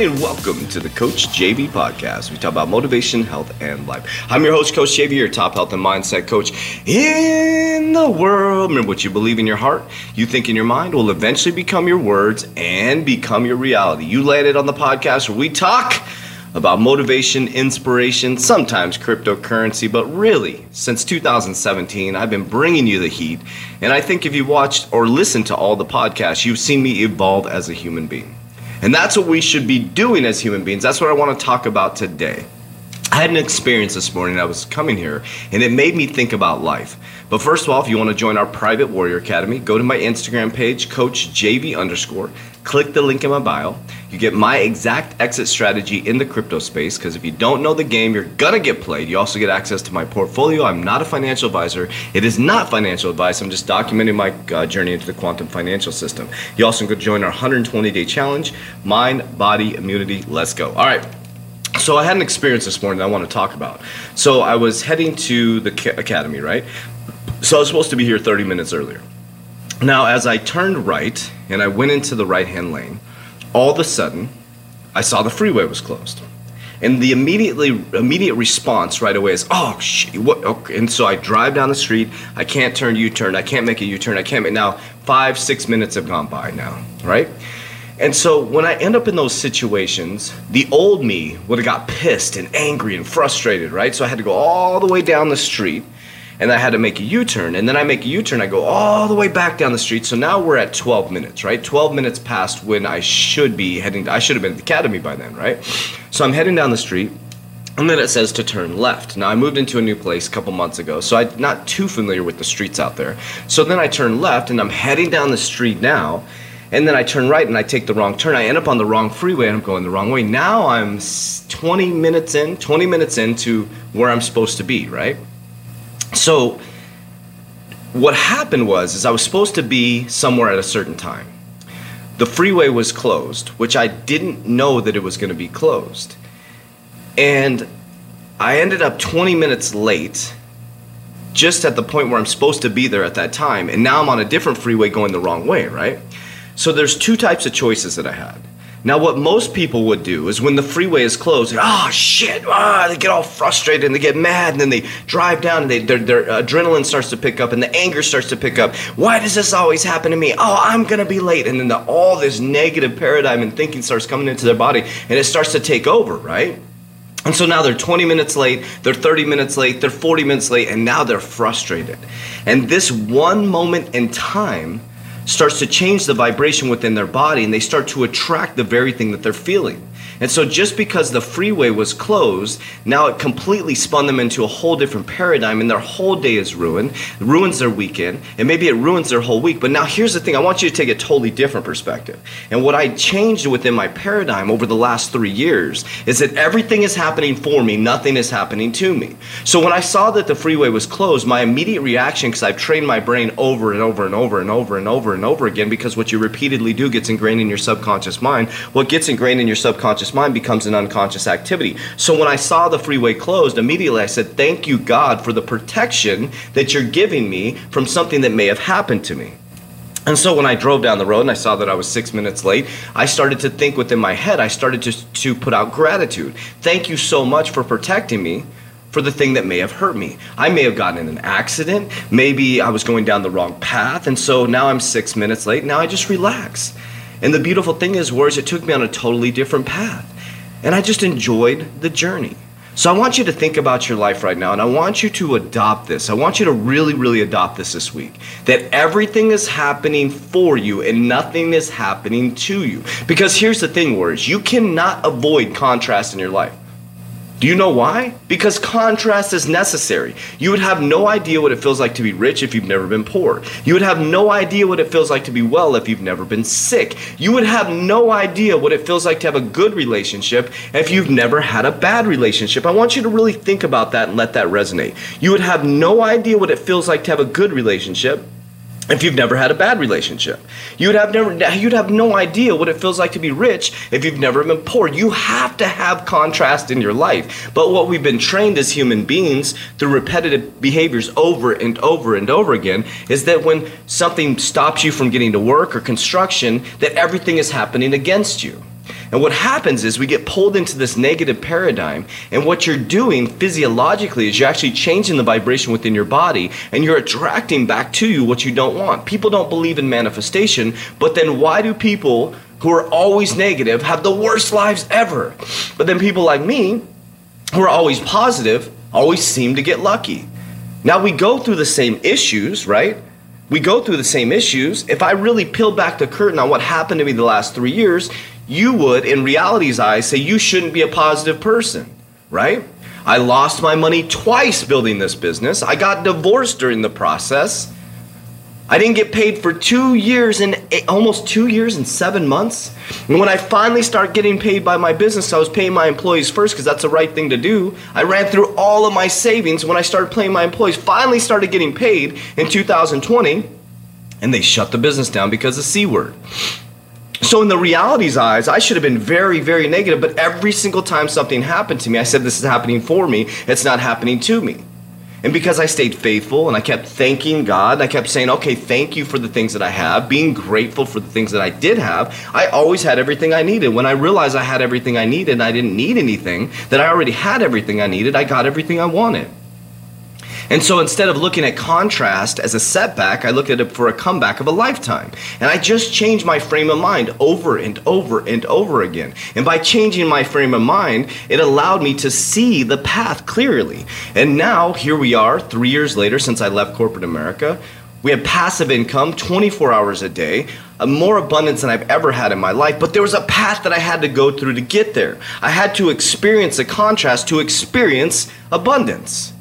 everybody, and welcome to the Coach JV podcast. We talk about motivation, health, and life. I'm your host, Coach JV, your top health and mindset coach in the world. Remember, what you believe in your heart, you think in your mind, will eventually become your words and become your reality. You landed on the podcast where we talk about motivation, inspiration, sometimes cryptocurrency, but really, since 2017, I've been bringing you the heat. And I think if you watched or listened to all the podcasts, you've seen me evolve as a human being. And that's what we should be doing as human beings. That's what I want to talk about today. I had an experience this morning. I was coming here and it made me think about life. But first of all, if you want to join our private warrior academy, go to my Instagram page, Coach JV underscore, click the link in my bio. You get my exact exit strategy in the crypto space because if you don't know the game, you're gonna get played. You also get access to my portfolio. I'm not a financial advisor. It is not financial advice. I'm just documenting my uh, journey into the quantum financial system. You also can join our 120 day challenge, mind, body, immunity. Let's go. All right. So I had an experience this morning that I want to talk about. So I was heading to the academy, right? So I was supposed to be here 30 minutes earlier. Now, as I turned right and I went into the right hand lane, all of a sudden, I saw the freeway was closed. And the immediately immediate response right away is, oh shit, what? Okay. And so I drive down the street. I can't turn U-turn. I can't make a U-turn. I can't make now. Five six minutes have gone by now, right? And so when I end up in those situations, the old me would have got pissed and angry and frustrated, right? So I had to go all the way down the street and I had to make a U-turn. And then I make a U-turn, I go all the way back down the street. So now we're at 12 minutes, right? 12 minutes past when I should be heading, I should have been at the academy by then, right? So I'm heading down the street. And then it says to turn left. Now I moved into a new place a couple months ago, so I'm not too familiar with the streets out there. So then I turn left and I'm heading down the street now, and then I turn right and I take the wrong turn. I end up on the wrong freeway and I'm going the wrong way. Now I'm 20 minutes in, 20 minutes into where I'm supposed to be, right? So what happened was is I was supposed to be somewhere at a certain time. The freeway was closed, which I didn't know that it was going to be closed. And I ended up 20 minutes late just at the point where I'm supposed to be there at that time. And now I'm on a different freeway going the wrong way, right? So there's two types of choices that I had. Now, what most people would do is when the freeway is closed, oh shit, ah, they get all frustrated and they get mad and then they drive down and they, their, their adrenaline starts to pick up and the anger starts to pick up. Why does this always happen to me? Oh, I'm gonna be late. And then the, all this negative paradigm and thinking starts coming into their body and it starts to take over, right? And so now they're 20 minutes late, they're 30 minutes late, they're 40 minutes late, and now they're frustrated. And this one moment in time starts to change the vibration within their body and they start to attract the very thing that they're feeling. And so just because the freeway was closed, now it completely spun them into a whole different paradigm and their whole day is ruined, it ruins their weekend, and maybe it ruins their whole week. But now here's the thing, I want you to take a totally different perspective. And what I changed within my paradigm over the last three years is that everything is happening for me, nothing is happening to me. So when I saw that the freeway was closed, my immediate reaction, because I've trained my brain over and over and over and over and over and over again, because what you repeatedly do gets ingrained in your subconscious mind. What gets ingrained in your subconscious mind becomes an unconscious activity. So when I saw the freeway closed, immediately I said, Thank you, God, for the protection that you're giving me from something that may have happened to me. And so when I drove down the road and I saw that I was six minutes late, I started to think within my head, I started to, to put out gratitude. Thank you so much for protecting me for the thing that may have hurt me. I may have gotten in an accident. Maybe I was going down the wrong path. And so now I'm six minutes late. Now I just relax. And the beautiful thing is, whereas it took me on a totally different path. And I just enjoyed the journey. So I want you to think about your life right now, and I want you to adopt this. I want you to really, really adopt this this week. That everything is happening for you and nothing is happening to you. Because here's the thing, words you cannot avoid contrast in your life. Do you know why? Because contrast is necessary. You would have no idea what it feels like to be rich if you've never been poor. You would have no idea what it feels like to be well if you've never been sick. You would have no idea what it feels like to have a good relationship if you've never had a bad relationship. I want you to really think about that and let that resonate. You would have no idea what it feels like to have a good relationship if you've never had a bad relationship. You'd have never you'd have no idea what it feels like to be rich if you've never been poor. You have to have contrast in your life. But what we've been trained as human beings through repetitive behaviors over and over and over again is that when something stops you from getting to work or construction that everything is happening against you. And what happens is we get pulled into this negative paradigm, and what you're doing physiologically is you're actually changing the vibration within your body, and you're attracting back to you what you don't want. People don't believe in manifestation, but then why do people who are always negative have the worst lives ever? But then people like me, who are always positive, always seem to get lucky. Now we go through the same issues, right? We go through the same issues. If I really peel back the curtain on what happened to me the last three years, you would, in reality's eyes, say you shouldn't be a positive person, right? I lost my money twice building this business. I got divorced during the process. I didn't get paid for two years and almost two years and seven months. And when I finally started getting paid by my business, I was paying my employees first because that's the right thing to do. I ran through all of my savings when I started paying my employees. Finally started getting paid in 2020, and they shut the business down because of C word. So, in the reality's eyes, I should have been very, very negative, but every single time something happened to me, I said, This is happening for me, it's not happening to me. And because I stayed faithful and I kept thanking God, and I kept saying, okay, thank you for the things that I have, being grateful for the things that I did have, I always had everything I needed. When I realized I had everything I needed and I didn't need anything, that I already had everything I needed, I got everything I wanted. And so instead of looking at contrast as a setback, I look at it for a comeback of a lifetime. And I just changed my frame of mind over and over and over again. And by changing my frame of mind, it allowed me to see the path clearly. And now, here we are, three years later since I left corporate America. We have passive income 24 hours a day, more abundance than I've ever had in my life, but there was a path that I had to go through to get there. I had to experience a contrast to experience abundance.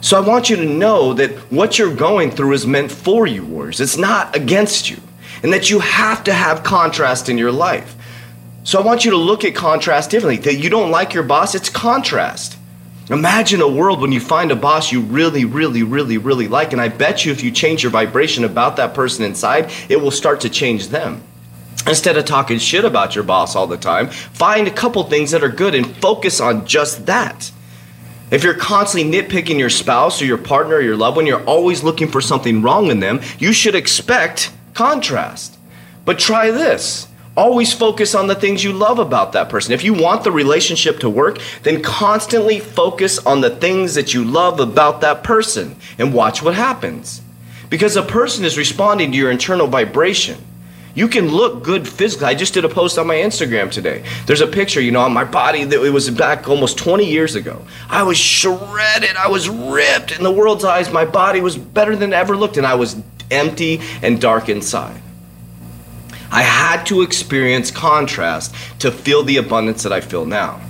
So I want you to know that what you're going through is meant for you, warriors. It's not against you. And that you have to have contrast in your life. So I want you to look at contrast differently. That you don't like your boss, it's contrast. Imagine a world when you find a boss you really, really, really, really like. And I bet you if you change your vibration about that person inside, it will start to change them. Instead of talking shit about your boss all the time, find a couple things that are good and focus on just that. If you're constantly nitpicking your spouse or your partner or your loved one, you're always looking for something wrong in them, you should expect contrast. But try this. Always focus on the things you love about that person. If you want the relationship to work, then constantly focus on the things that you love about that person and watch what happens. Because a person is responding to your internal vibration. You can look good physically. I just did a post on my Instagram today. There's a picture, you know, on my body that it was back almost 20 years ago. I was shredded, I was ripped. In the world's eyes, my body was better than ever looked, and I was empty and dark inside. I had to experience contrast to feel the abundance that I feel now.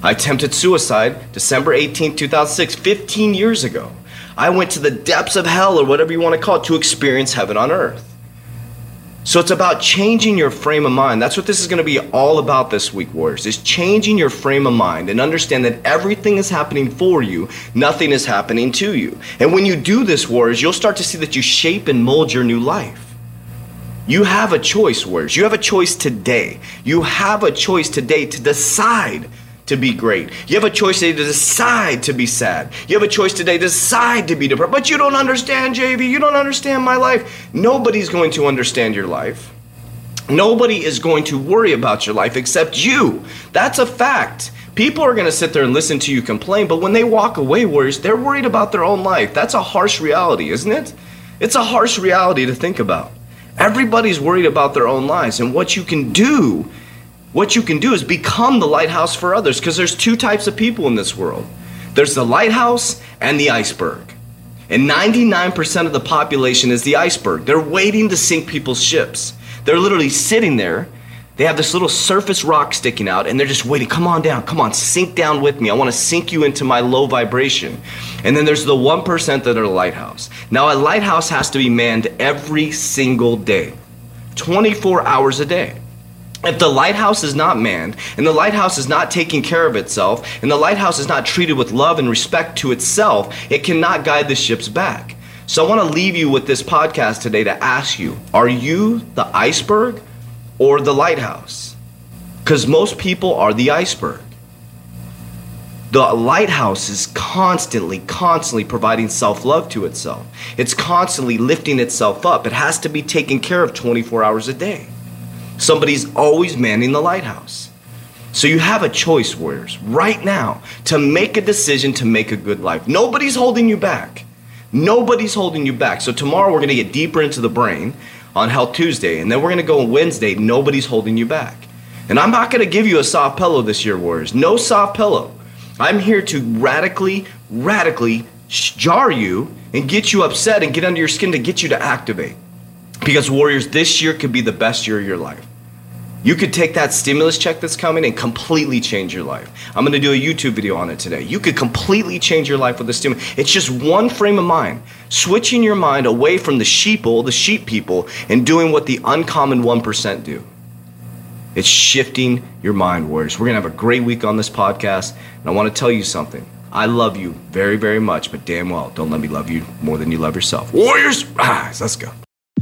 I attempted suicide December 18, 2006, 15 years ago. I went to the depths of hell, or whatever you want to call it, to experience heaven on earth. So it's about changing your frame of mind. That's what this is going to be all about this week, Warriors, is changing your frame of mind and understand that everything is happening for you, nothing is happening to you. And when you do this, Warriors, you'll start to see that you shape and mold your new life. You have a choice, Warriors. You have a choice today. You have a choice today to decide to be great. You have a choice today to decide to be sad. You have a choice today to decide to be depressed. But you don't understand, JV. You don't understand my life. Nobody's going to understand your life. Nobody is going to worry about your life except you. That's a fact. People are going to sit there and listen to you complain, but when they walk away, warriors, they're worried about their own life. That's a harsh reality, isn't it? It's a harsh reality to think about. Everybody's worried about their own lives, and what you can do what you can do is become the lighthouse for others because there's two types of people in this world there's the lighthouse and the iceberg. And 99% of the population is the iceberg. They're waiting to sink people's ships. They're literally sitting there They have this little surface rock sticking out and they're just waiting. Come on down. Come on, sink down with me. I want to sink you into my low vibration. And then there's the 1% that are a lighthouse. Now, a lighthouse has to be manned every single day, 24 hours a day. If the lighthouse is not manned, and the lighthouse is not taking care of itself, and the lighthouse is not treated with love and respect to itself, it cannot guide the ships back. So I want to leave you with this podcast today to ask you are you the iceberg or the lighthouse? Because most people are the iceberg. The lighthouse is constantly, constantly providing self love to itself. It's constantly lifting itself up. It has to be taken care of 24 hours a day. Somebody's always manning the lighthouse. So you have a choice, warriors, right now to make a decision to make a good life. Nobody's holding you back. Nobody's holding you back. So tomorrow we're going to get deeper into the brain on Health Tuesday, and then we're going to go on Wednesday. Nobody's holding you back. And I'm not going to give you a soft pillow this year, warriors. No soft pillow. I'm here to radically, radically jar you and get you upset and get under your skin to get you to activate. Because, Warriors, this year could be the best year of your life. You could take that stimulus check that's coming and completely change your life. I'm gonna do a YouTube video on it today. You could completely change your life with the stimulus. It's just one frame of mind, switching your mind away from the sheeple, the sheep people, and doing what the uncommon 1% do. It's shifting your mind, Warriors. We're gonna have a great week on this podcast, and I wanna tell you something. I love you very, very much, but damn well, don't let me love you more than you love yourself. Warriors, rise, let's go.